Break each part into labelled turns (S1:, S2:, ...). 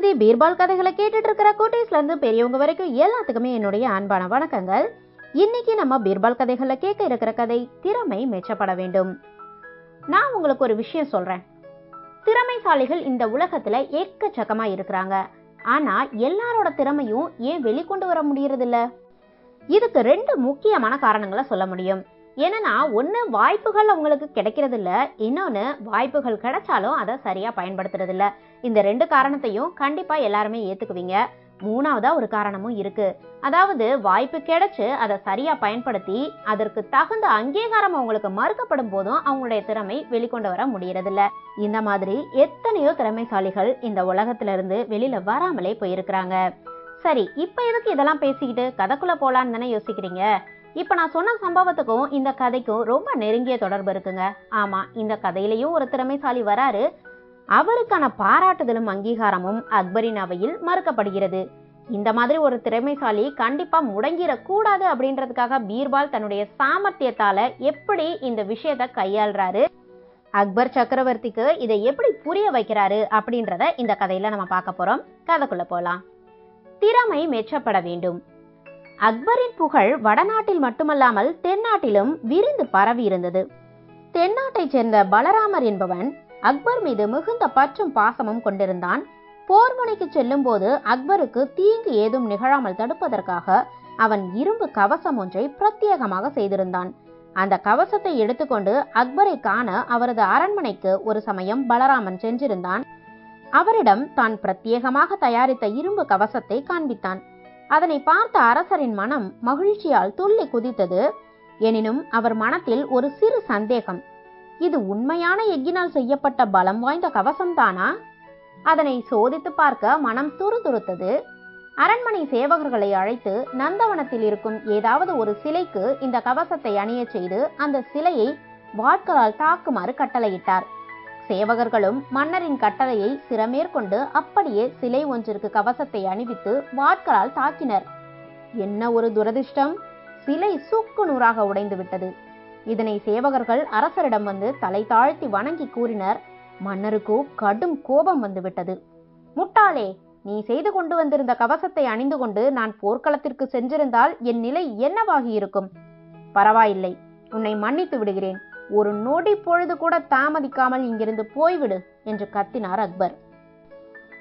S1: ஹிந்தி பீர்பால் கதைகளை கேட்டுட்டு இருக்கிற குட்டீஸ்ல இருந்து பெரியவங்க வரைக்கும் எல்லாத்துக்குமே என்னுடைய அன்பான வணக்கங்கள். இன்னைக்கு நம்ம பீர்பால் கதைகளை கேட்க இருக்கிற கதை திறமை மெச்சப்பட வேண்டும். நான் உங்களுக்கு ஒரு விஷயம் சொல்றேன். திறமைசாலிகள் இந்த உலகத்துல எக்கச்சக்கமா இருக்கிறாங்க. ஆனா எல்லாரோட திறமையும் ஏன் வெளிக்கொண்டு வர முடியறதில்ல? இதுக்கு ரெண்டு முக்கியமான காரணங்களை சொல்ல முடியும். என்னன்னா ஒன்று வாய்ப்புகள் அவங்களுக்கு கிடைக்கிறதில்ல இன்னொன்று வாய்ப்புகள் கிடைச்சாலும் அதை சரியாக பயன்படுத்துறது இந்த ரெண்டு காரணத்தையும் கண்டிப்பாக எல்லாருமே ஏற்றுக்குவீங்க மூணாவதா ஒரு காரணமும் இருக்கு. அதாவது வாய்ப்பு கிடைச்சு அதை சரியா பயன்படுத்தி அதற்கு தகுந்த அங்கீகாரம் அவங்களுக்கு மறுக்கப்படும் போதும் அவங்களுடைய திறமை வெளிக்கொண்டு வர முடியறதில்ல. இந்த மாதிரி எத்தனையோ திறமைசாலிகள் இந்த உலகத்துல இருந்து வெளியில வராமலே போயிருக்கிறாங்க. சரி இப்ப எதுக்கு இதெல்லாம் பேசிக்கிட்டு கதைக்குள்ள போலான்னு தானே யோசிக்கிறீங்க? இப்போ நான் சொன்ன சம்பவத்துக்கும் இந்த கதைக்கும் ரொம்ப நெருங்கிய தொடர்பு இருக்குங்க. ஆமா இந்த கதையிலையும் ஒரு திறமைசாலி வராரு. அவருக்கான பாராட்டுதலும் அங்கீகாரமும் அக்பரின் அவையில் மறுக்கப்படுகிறது. இந்த மாதிரி ஒரு திறமைசாலி கண்டிப்பா முடங்கிடக்கூடாது அப்படின்றதுக்காக பீர்பால் தன்னுடைய சாமர்த்தியத்தால எப்படி இந்த விஷயத்த கையாள்றாரு? அக்பர் சக்கரவர்த்திக்கு இதை எப்படி புரிய வைக்கிறாரு அப்படின்றத இந்த கதையில நம்ம பார்க்க போறோம். கதைக்குள்ள போலாம். திறமை மெச்சப்பட வேண்டும். அக்பரின் புகழ் வடநாட்டில் மட்டுமல்லாமல் தென்னாட்டிலும் விரிந்து பரவி இருந்தது. தென்னாட்டைச் சேர்ந்த பலராமர் என்பவன் அக்பர் மீது மிகுந்த பற்றும் பாசமும் கொண்டிருந்தான். போர் முனைக்கு செல்லும் போது அக்பருக்கு தீங்கு ஏதும் நிகழாமல் தடுப்பதற்காக அவன் இரும்பு கவசம் ஒன்றை பிரத்யேகமாக செய்திருந்தான். அந்த கவசத்தை எடுத்துக்கொண்டு அக்பரை காண அவரது அரண்மனைக்கு ஒரு சமயம் பலராமன் சென்றிருந்தான். அவரிடம் தான் பிரத்யேகமாக தயாரித்த இரும்பு கவசத்தை காண்பித்தான். அதனை பார்த்த அரசரின் மனம் மகிழ்ச்சியால் துள்ளி குதித்தது. எனினும் அவர் மனத்தில் ஒரு சிறு சந்தேகம். இது உண்மையான எஃகினால் செய்யப்பட்ட பலம் வாய்ந்த கவசம்தானா? அதனை சோதித்து பார்க்க மனம் துருதுருத்தது. அரண்மனை சேவகர்களை அழைத்து நந்தவனத்தில் இருக்கும் ஏதாவது ஒரு சிலைக்கு இந்த கவசத்தை அணியச் செய்து அந்த சிலையை வாட்களால் தாக்குமாறு கட்டளையிட்டார். சேவகர்களும் மன்னரின் கட்டளையை சிறமேற்கொண்டு அப்படியே சிலை ஒன்றிற்கு கவசத்தை அணிவித்து வாட்களால் தாக்கினர். என்ன ஒரு துரதிர்ஷ்டம்? சிலை சுக்கு நூறாக உடைந்து விட்டது. இதனை சேவகர்கள் அரசரிடம் வந்து தலை தாழ்த்தி வணங்கி கூறினர். மன்னருக்கோ கடும் கோபம் வந்துவிட்டது முட்டாளே நீ செய்து கொண்டு வந்திருந்த கவசத்தை அணிந்து கொண்டு நான் போர்க்களத்திற்கு சென்றிருந்தால் என் நிலை என்னவாகி இருக்கும்? பரவாயில்லை உன்னை மன்னித்து விடுகிறேன். ஒரு நொடி பொழுது கூட தாமதிக்காமல் இங்கிருந்து போய்விடு என்று கத்தினார் அக்பர்.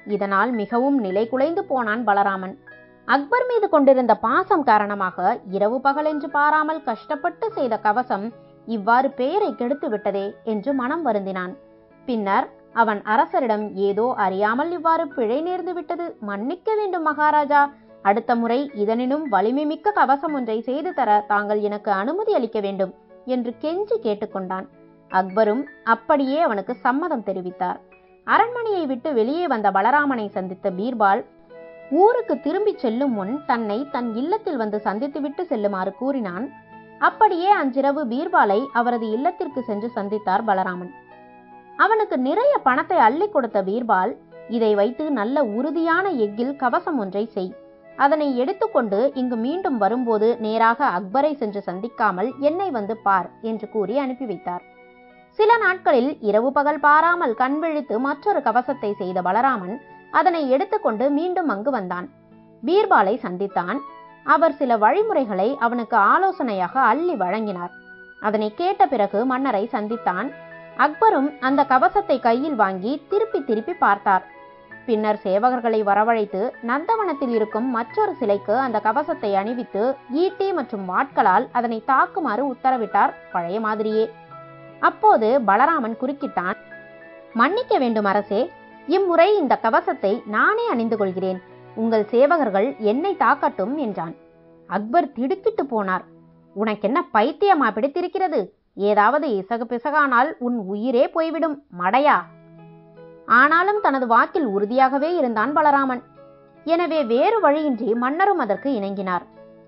S1: இதனால் மிகவும் நிலை குலைந்து போனான் பலராமன். அக்பர் மீது கொண்டிருந்த பாசம் காரணமாக இரவு பகல் என்று பாராமல் கஷ்டப்பட்டு செய்த கவசம் இவ்வாறு பெயரை கெடுத்து விட்டதே என்று மனம் வருந்தினான். பின்னர் அவன் அரசரிடம் ஏதோ அறியாமல் இவ்வாறு பிழை நேர்ந்து விட்டது மன்னிக்க வேண்டும் மகாராஜா. அடுத்த முறை இதனினும் வலிமை மிக்க கவசம் ஒன்றை செய்து தர தாங்கள் எனக்கு அனுமதி அளிக்க வேண்டும். என்று கெஞ்சி கேட்டுக்கொண்டான். அக்பரும் அப்படியே அவனுக்கு சம்மதம் தெரிவித்தார். அரண்மனையை விட்டு வெளியே வந்த பலராமனை சந்தித்த பீர்பால் ஊருக்கு திரும்பி செல்லும் முன் தன்னை தன் இல்லத்தில் வந்து சந்தித்துவிட்டு செல்லுமாறு கூறினான். அப்படியே அன்றிரவு பீர்பாலை அவரது இல்லத்திற்கு சென்று சந்தித்தார் பலராமன். அவனுக்கு நிறைய பணத்தை அள்ளி கொடுத்த பீர்பால் இதை வைத்து நல்ல உறுதியான எஃகில் கவசம் ஒன்றை செய். அதனை எடுத்துக்கொண்டு இங்கு மீண்டும் வரும்போது நேராக அக்பரை சென்று சந்திக்காமல் என்னை வந்து பார் என்று கூறி அனுப்பி வைத்தார். சில நாட்களில் இரவு பகல் பாராமல் கண் விழித்து மற்றொரு கவசத்தை செய்த பலராமன் அதனை எடுத்துக்கொண்டு மீண்டும் அங்கு வந்தான். பீர்பாலை சந்தித்தான். அவர் சில வழிமுறைகளை அவனுக்கு ஆலோசனையாக அள்ளி வழங்கினார். அதனை கேட்ட பிறகு மன்னரை சந்தித்தான். அக்பரும் அந்த கவசத்தை கையில் வாங்கி திருப்பி திருப்பி பார்த்தார். பின்னர் சேவகர்களை வரவழைத்து நந்தவனத்தில் இருக்கும் மற்றொரு சிலைக்கு அந்த கவசத்தை அணிவித்து ஈட்டி மற்றும் வாட்களால் அதனை தாக்குமாறு உத்தரவிட்டார் பழைய மாதிரியே. அப்போது பலராமன் குறுக்கிட்டான் மன்னிக்க வேண்டும் அரசே இம்முறை இந்த கவசத்தை நானே அணிந்து கொள்கிறேன். உங்கள் சேவகர்கள் என்னை தாக்கட்டும் என்றான். அக்பர் திடுக்கிட்டு போனார் உனக்கென்ன பைத்தியமா பிடித்திருக்கிறது? ஏதாவது இசகு பிசகானால் உன் உயிரே போய்விடும் மடையா? ஆனாலும் தனது வாக்கில் உறுதியாகவே இருந்தான் பலராமன். எனவே வேறு வழியின்றி மன்னரும் அதற்கு இணங்கினார்.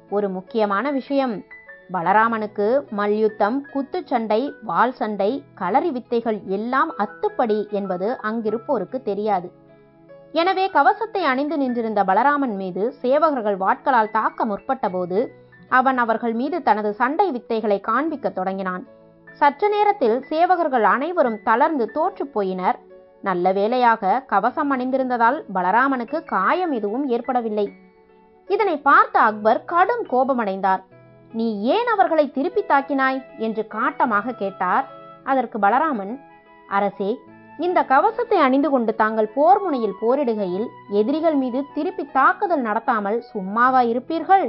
S1: ஒரு முக்கியமான விஷயம் பலராமனுக்கு மல்யுத்தம் குத்துச்சண்டை வால் சண்டை களரி வித்தைகள் எல்லாம் அத்துப்படி என்பது அங்கிருப்போருக்கு தெரியாது. எனவே கவசத்தை அணிந்து நின்றிருந்த பலராமன் மீது சேவகர்கள் வாட்களால் தாக்க முற்பட்டபோது அவன் அவர்கள் மீது தனது சண்டை வித்தைகளை காண்பிக்க தொடங்கினான். சற்று நேரத்தில் சேவகர்கள் அனைவரும் தளர்ந்து தோற்றுப் போயினர். நல்ல வேளையாக கவசம் அணிந்திருந்ததால் பலராமனுக்கு காயம் எதுவும் ஏற்படவில்லை. இதனை பார்த்த அக்பர் கடும் கோபமடைந்தார். நீ ஏன் அவர்களை திருப்பி தாக்கினாய்? என்று காட்டமாக கேட்டார். அதற்கு பலராமன் அரசே இந்த கவசத்தை அணிந்து கொண்டு தாங்கள் போர் முனையில் போரிடுகையில் எதிரிகள் மீது திருப்பி தாக்குதல் நடத்தாமல் சும்மாவா இருப்பீர்கள்?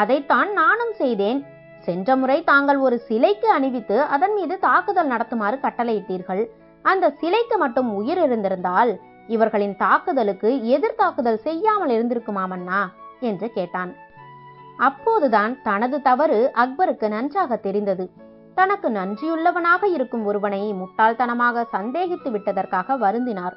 S1: அதைத்தான் நானும் செய்தேன். சென்ற முறை தாங்கள் ஒரு சிலைக்கு அணிவித்து அதன் மீது தாக்குதல் நடத்துமாறு கட்டளையிட்டீர்கள். அந்த சிலைக்கு மட்டும் உயிர் இருந்திருந்தால் இவர்களின் தாக்குதலுக்கு எதிர்த்தாக்குதல் செய்யாமல் இருந்திருக்குமாமண்ணா என்று கேட்டான். அப்போதுதான் தனது தவறு அக்பருக்கு நன்றாக தெரிந்தது. தனக்கு நன்றியுள்ளவனாக இருக்கும் ஒருவனை முட்டாள்தனமாக சந்தேகித்து விட்டதற்காக வருந்தினார்.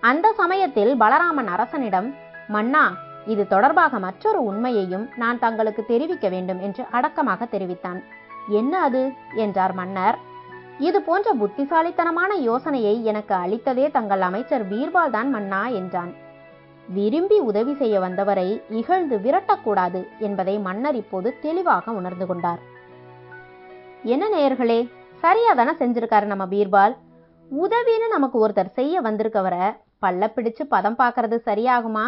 S1: அந்த சமயத்தில் பலராமன் அரசனிடம் மன்னா இது தொடர்பாக மற்றொரு உண்மையையும் நான் தங்களுக்கு தெரிவிக்க வேண்டும் என்று அடக்கமாக தெரிவித்தான். என்ன அது? என்றார் மன்னர். இது போன்ற புத்திசாலித்தனமான யோசனையை எனக்கு அளித்ததே தங்கள் அமைச்சர் பீர்பால் தான் மன்னா என்றான். விரும்பி உதவி செய்ய வந்தவரை இகழ்ந்து விரட்டக்கூடாது என்பதை மன்னர் இப்போது தெளிவாக உணர்ந்து கொண்டார். என்ன நேயர்களே சரியா தானே செஞ்சிருக்காரு நம்ம பீர்பால்? உதவின்னு நமக்கு ஒருத்தர் செய்ய வந்திருக்கவரை பல்ல பிடிச்சு பதம் பார்க்கறது சரியாகுமா?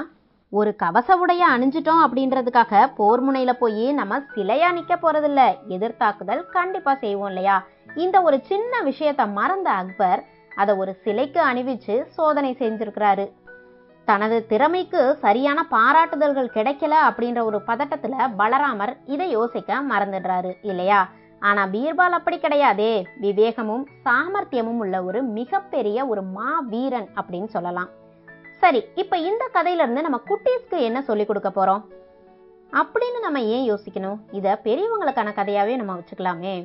S1: ஒரு கவச உடைய அணிஞ்சிட்டோம் அப்படின்றதுக்காக போர் முனையில போய் நம்ம சிலையா நிக்க போறதில்ல. எதிர்த்தாக்குதல் கண்டிப்பா செய்வோம் இல்லையா? இந்த ஒரு சின்ன விஷயத்த மறந்த அக்பர் அதை ஒரு சிலைக்கு அணிவிச்சு சோதனை செஞ்சிருக்கிறாரு. தனது திறமைக்கு சரியான பாராட்டுதல்கள் கிடைக்கல அப்படின்ற ஒரு பதட்டத்துல பலராமர் இதை யோசிக்க மறந்துடுறாரு இல்லையா? ஆனா பீர்பால் அப்படி கிடையாதே. விவேகமும் சாமர்த்தியமும் உள்ள ஒரு மிகப்பெரிய ஒரு மா வீரன் அப்படின்னு சொல்லலாம். சரி இப்ப இந்த கதையில இருந்து நம்ம குட்டீஸ்க்கு என்ன சொல்லி கொடுக்க போறோம்? அப்படின்னு நம்ம ஏன் யோசிக்கணும்? இத பெரியவங்களுக்கான கதையாவே நம்ம வச்சுக்கலாமே.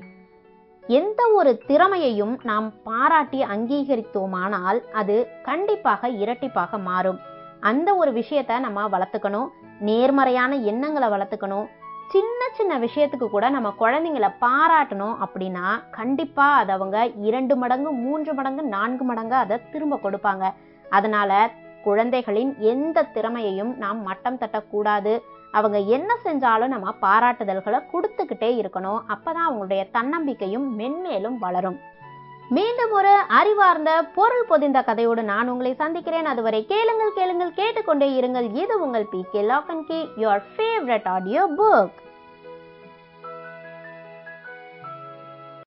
S1: எந்த ஒரு திறமையையும் நாம் பாராட்டி அங்கீகரித்தோமானால் அது கண்டிப்பாக இரட்டிப்பாக மாறும். அந்த ஒரு விஷயத்த நம்ம வளர்த்துக்கணும். நேர்மறையான எண்ணங்களை வளர்த்துக்கணும். சின்ன சின்ன விஷயத்துக்கு கூட நம்ம குழந்தைங்களை பாராட்டணும் அப்படின்னா கண்டிப்பாக அதை அவங்க இரண்டு மடங்கு மூன்று மடங்கு நான்கு மடங்கு அதை திரும்ப கொடுப்பாங்க. அதனால குழந்தைகளின் எந்த திறமையையும் நாம் மட்டம் தட்டக்கூடாது. அவங்க என்ன செஞ்சாலும் நம்ம பாராட்டுதல்களை கொடுத்துக்கிட்டே இருக்கணும். அப்பதான் அவங்களுடைய தன்னம்பிக்கையும் மென்மேலும் வளரும். மீண்டும் ஒரு அறிவார்ந்த பொருள் பொதிந்த கதையோடு நான் உங்களை சந்திக்கிறேன். அதுவரை கேளுங்கள் கேளுங்கள் கேட்டுக்கொண்டே இருங்கள். இது உங்கள் P K lock and key your favourite audio book